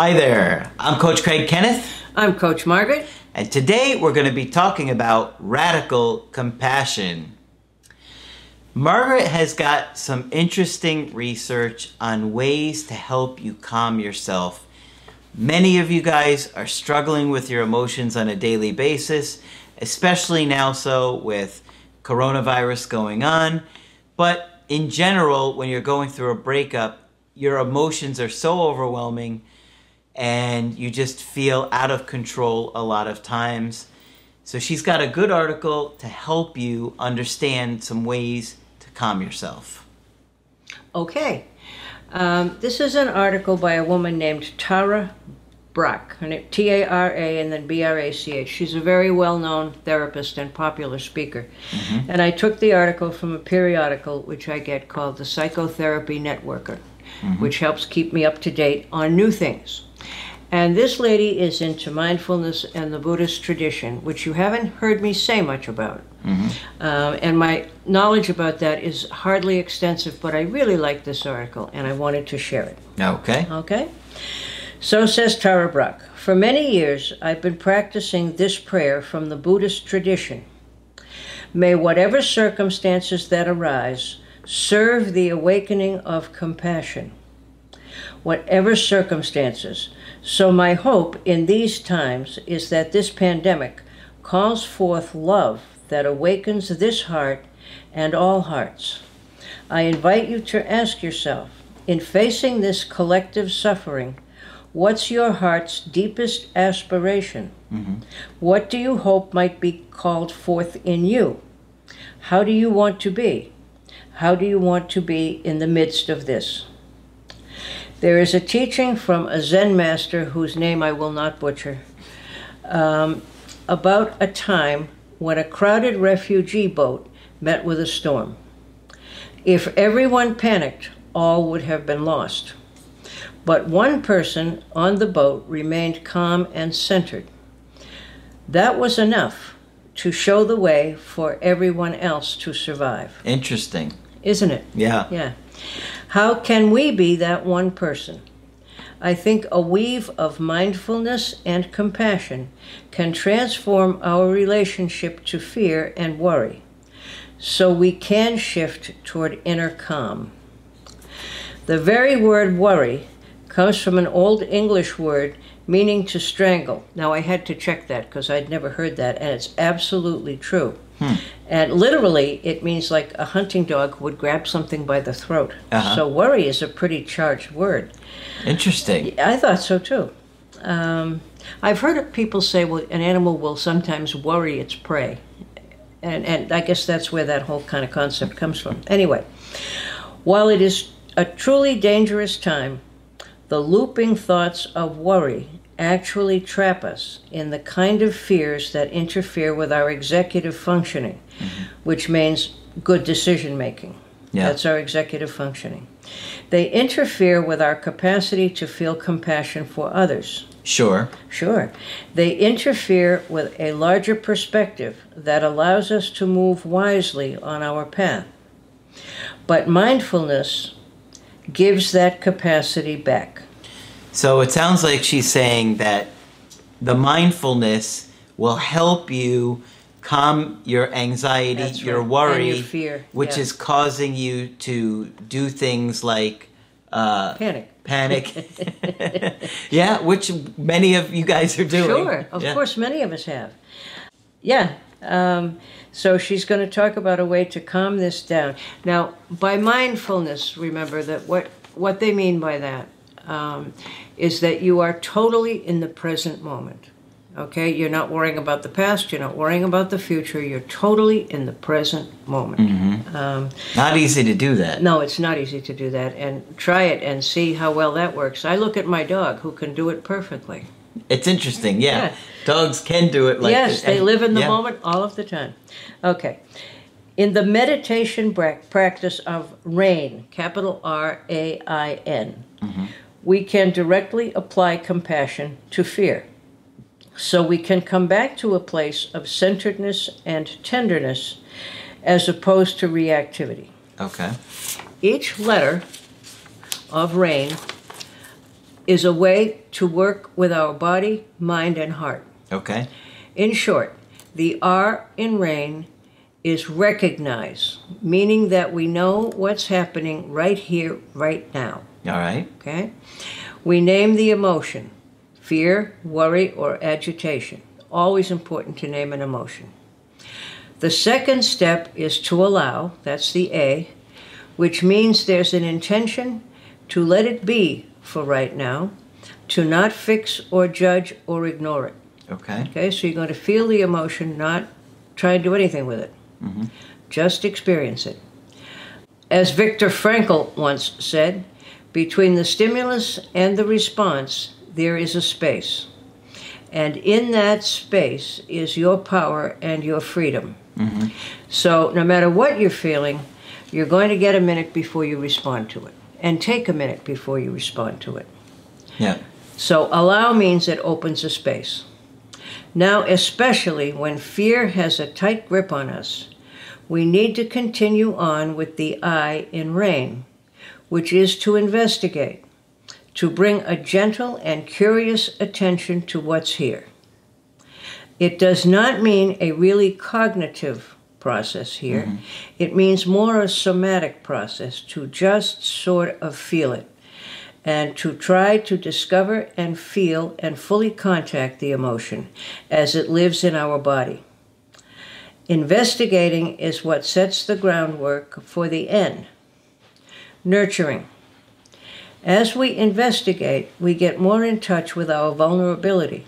Hi there, I'm Coach Craig Kenneth. I'm Coach Margaret. And today we're going to be talking about radical compassion. Margaret has got some interesting research on ways to help you calm yourself. Many of you guys are struggling with your emotions on a daily basis, especially now so with coronavirus going on. But in general, when you're going through a breakup, your emotions are so overwhelming and you just feel out of control a lot of times. So she's got a good article to help you understand some ways to calm yourself. Okay. Um, this is an article by a woman named Tara Brach, T A R A and then B R A C H. She's a very well known therapist and popular speaker. Mm-hmm. And I took the article from a periodical which I get called the Psychotherapy Networker, mm-hmm. which helps keep me up to date on new things. And this lady is into mindfulness and the Buddhist tradition, which you haven't heard me say much about. Mm-hmm. Uh, and my knowledge about that is hardly extensive, but I really like this article and I wanted to share it. Okay. Okay. So says Tara Brach. For many years, I've been practicing this prayer from the Buddhist tradition. May whatever circumstances that arise serve the awakening of compassion. Whatever circumstances, so, my hope in these times is that this pandemic calls forth love that awakens this heart and all hearts. I invite you to ask yourself in facing this collective suffering, what's your heart's deepest aspiration? Mm-hmm. What do you hope might be called forth in you? How do you want to be? How do you want to be in the midst of this? There is a teaching from a Zen master whose name I will not butcher um, about a time when a crowded refugee boat met with a storm. If everyone panicked, all would have been lost. But one person on the boat remained calm and centered. That was enough to show the way for everyone else to survive. Interesting. Isn't it? Yeah. Yeah. How can we be that one person? I think a weave of mindfulness and compassion can transform our relationship to fear and worry, so we can shift toward inner calm. The very word worry comes from an Old English word meaning to strangle. Now, I had to check that because I'd never heard that, and it's absolutely true. Hmm. And literally, it means like a hunting dog would grab something by the throat. Uh-huh. So, worry is a pretty charged word. Interesting. I thought so too. Um, I've heard people say, well, an animal will sometimes worry its prey. And, and I guess that's where that whole kind of concept comes from. Anyway, while it is a truly dangerous time, the looping thoughts of worry actually trap us in the kind of fears that interfere with our executive functioning, mm-hmm. which means good decision making. Yeah. That's our executive functioning. They interfere with our capacity to feel compassion for others. Sure. Sure. They interfere with a larger perspective that allows us to move wisely on our path. But mindfulness gives that capacity back. So it sounds like she's saying that the mindfulness will help you calm your anxiety, your worry, your fear, which yeah. is causing you to do things like uh, panic. Panic. yeah, which many of you guys are doing. Sure, of yeah. course, many of us have. Yeah. Um, so she's going to talk about a way to calm this down. Now, by mindfulness, remember that what what they mean by that um, is that you are totally in the present moment. Okay, you're not worrying about the past, you're not worrying about the future, you're totally in the present moment. Mm-hmm. Um, not easy to do that. No, it's not easy to do that. And try it and see how well that works. I look at my dog who can do it perfectly. It's interesting, yeah. yeah. Dogs can do it like Yes, they live in the yeah. moment all of the time. Okay. In the meditation practice of RAIN, capital R A I N, mm-hmm. We can directly apply compassion to fear. So we can come back to a place of centeredness and tenderness as opposed to reactivity. Okay. Each letter of RAIN is a way to work with our body, mind, and heart. Okay. In short, the R in RAIN is recognize, meaning that we know what's happening right here, right now. All right. Okay. We name the emotion fear, worry, or agitation. Always important to name an emotion. The second step is to allow, that's the A, which means there's an intention to let it be for right now, to not fix or judge or ignore it. Okay. Okay, so you're going to feel the emotion, not try and do anything with it. Mm-hmm. Just experience it. As Viktor Frankl once said, between the stimulus and the response, there is a space. And in that space is your power and your freedom. Mm-hmm. So, no matter what you're feeling, you're going to get a minute before you respond to it. And take a minute before you respond to it. Yeah. So, allow means it opens a space. Now, especially when fear has a tight grip on us, we need to continue on with the I in rain, which is to investigate to bring a gentle and curious attention to what's here. It does not mean a really cognitive process here. Mm-hmm. It means more a somatic process to just sort of feel it and to try to discover and feel and fully contact the emotion as it lives in our body. Investigating is what sets the groundwork for the end. Nurturing. As we investigate, we get more in touch with our vulnerability.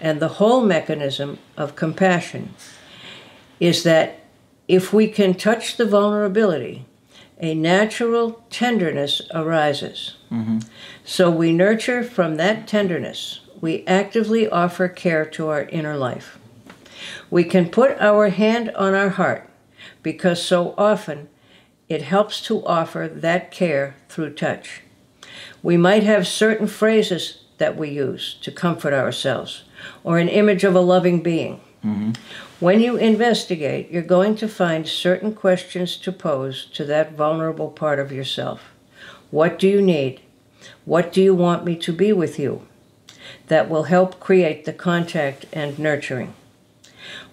And the whole mechanism of compassion is that if we can touch the vulnerability, a natural tenderness arises. Mm-hmm. So we nurture from that tenderness. We actively offer care to our inner life. We can put our hand on our heart because so often it helps to offer that care through touch. We might have certain phrases that we use to comfort ourselves, or an image of a loving being. Mm-hmm. When you investigate, you're going to find certain questions to pose to that vulnerable part of yourself. What do you need? What do you want me to be with you? That will help create the contact and nurturing.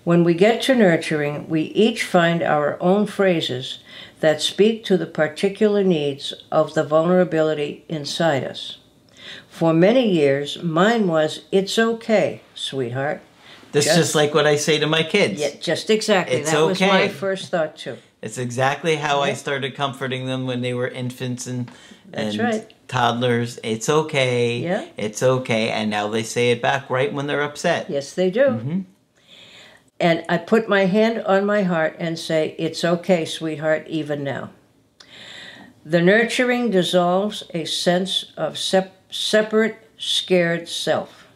When we get to nurturing, we each find our own phrases that speak to the particular needs of the vulnerability inside us. For many years, mine was, It's okay, sweetheart. This is just like what I say to my kids. Yeah, just exactly. It's that okay. was my first thought, too. It's exactly how yeah. I started comforting them when they were infants and, and right. toddlers. It's okay. Yeah. It's okay. And now they say it back right when they're upset. Yes, they do. Mm-hmm. And I put my hand on my heart and say, It's okay, sweetheart, even now. The nurturing dissolves a sense of sep- separate, scared self.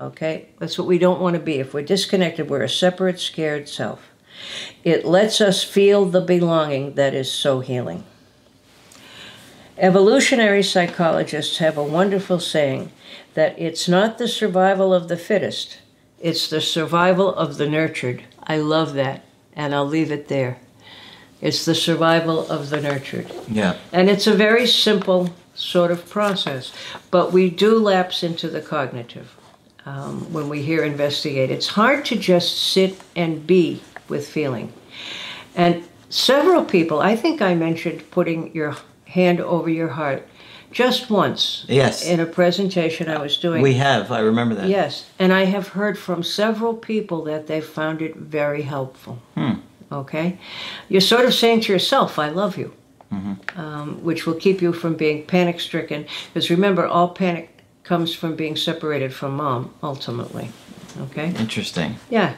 Okay? That's what we don't want to be. If we're disconnected, we're a separate, scared self. It lets us feel the belonging that is so healing. Evolutionary psychologists have a wonderful saying that it's not the survival of the fittest it's the survival of the nurtured. I love that, and I'll leave it there. It's the survival of the nurtured. Yeah. And it's a very simple sort of process, but we do lapse into the cognitive um, when we hear investigate. It's hard to just sit and be with feeling. And several people, I think I mentioned putting your hand over your heart just once. Yes. In a presentation I was doing. We have, I remember that. Yes. And I have heard from several people that they found it very helpful. Hmm. Okay? You're sort of saying to yourself, I love you, mm-hmm. um, which will keep you from being panic stricken. Because remember, all panic comes from being separated from mom, ultimately. Okay? Interesting. Yeah.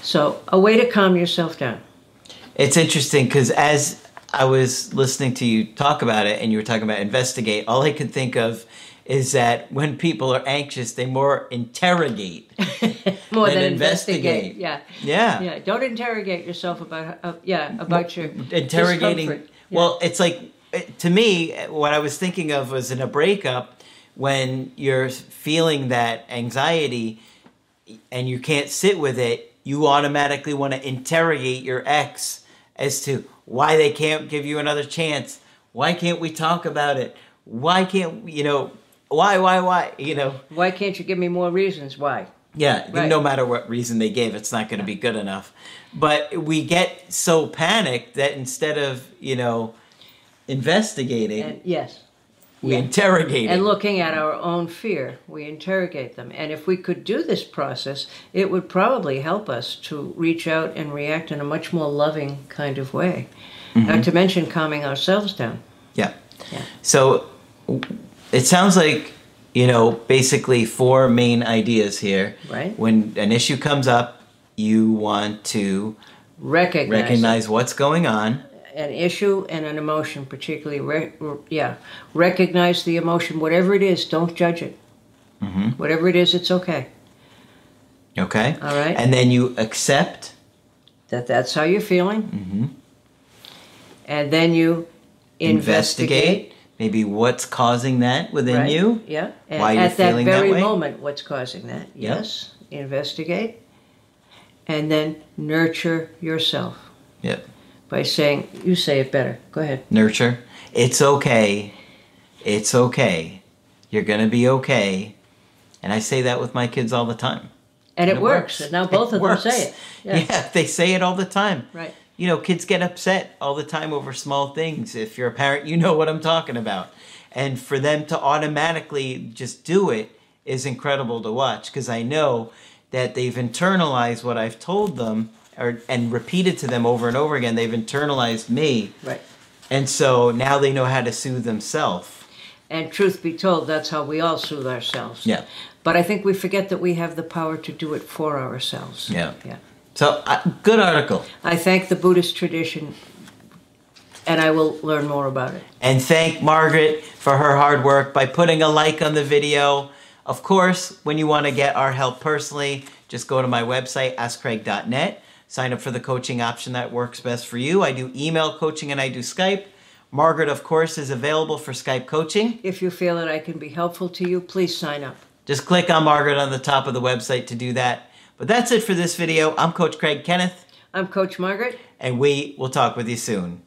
So, a way to calm yourself down. It's interesting because as I was listening to you talk about it and you were talking about investigate, all I could think of is that when people are anxious, they more interrogate. More Then than investigate. investigate. Yeah. Yeah. Yeah. Don't interrogate yourself about, uh, yeah, about your interrogating. Yeah. Well, it's like to me, what I was thinking of was in a breakup when you're feeling that anxiety and you can't sit with it, you automatically want to interrogate your ex as to why they can't give you another chance. Why can't we talk about it? Why can't you know? Why, why, why? You know? Why can't you give me more reasons why? Yeah, Right. no matter what reason they gave, it's not going to be good enough. But we get so panicked that instead of, you know, investigating, And yes. We yeah. interrogate And it. looking at our own fear, we interrogate them. And if we could do this process, it would probably help us to reach out and react in a much more loving kind of way. Mm-hmm. Not to mention calming ourselves down. Yeah. Yeah. So it sounds like, you know, basically four main ideas here. Right. When an issue comes up, you want to Recognize, it. recognize what's going on. An issue and an emotion, particularly. Re- yeah. Recognize the emotion, whatever it is, don't judge it. Mm-hmm. Whatever it is, it's okay. Okay. All right. And then you accept. That that's how you're feeling. Mhm. And then you investigate. Maybe what's causing that within Right. you. Yeah. And Why you're at that that very way? moment, what's causing that? Yeah. Yes. Investigate. And then nurture yourself Yep. By saying, you say it better. Go ahead. Nurture. It's okay. It's okay. You're going to be okay. And I say that with my kids all the time. And it, works. And now both It of works. them say it. Yeah. Yeah. they say it all the time. Right. You know, kids get upset all the time over small things. If you're a parent, you know what I'm talking about. And for them to automatically just do it is incredible to watch because I know that they've internalized what I've told them or, and repeated to them over and over again. They've internalized me. Right. And so now they know how to soothe themselves. And truth be told, that's how we all soothe ourselves. Yeah. But I think we forget that we have the power to do it for ourselves. Yeah. Yeah. So, uh, good article. I thank the Buddhist tradition, and I will learn more about it. And thank Margaret for her hard work by putting a like on the video. Of course, when you want to get our help personally, just go to my website, askcraig.net. Sign up for the coaching option that works best for you. I do email coaching and I do Skype. Margaret, of course, is available for Skype coaching. If you feel that I can be helpful to you, please sign up. Just click on Margaret on the top of the website to do that. But that's it for this video. I'm Coach Craig Kenneth, I'm Coach Margaret. and we will talk with you soon.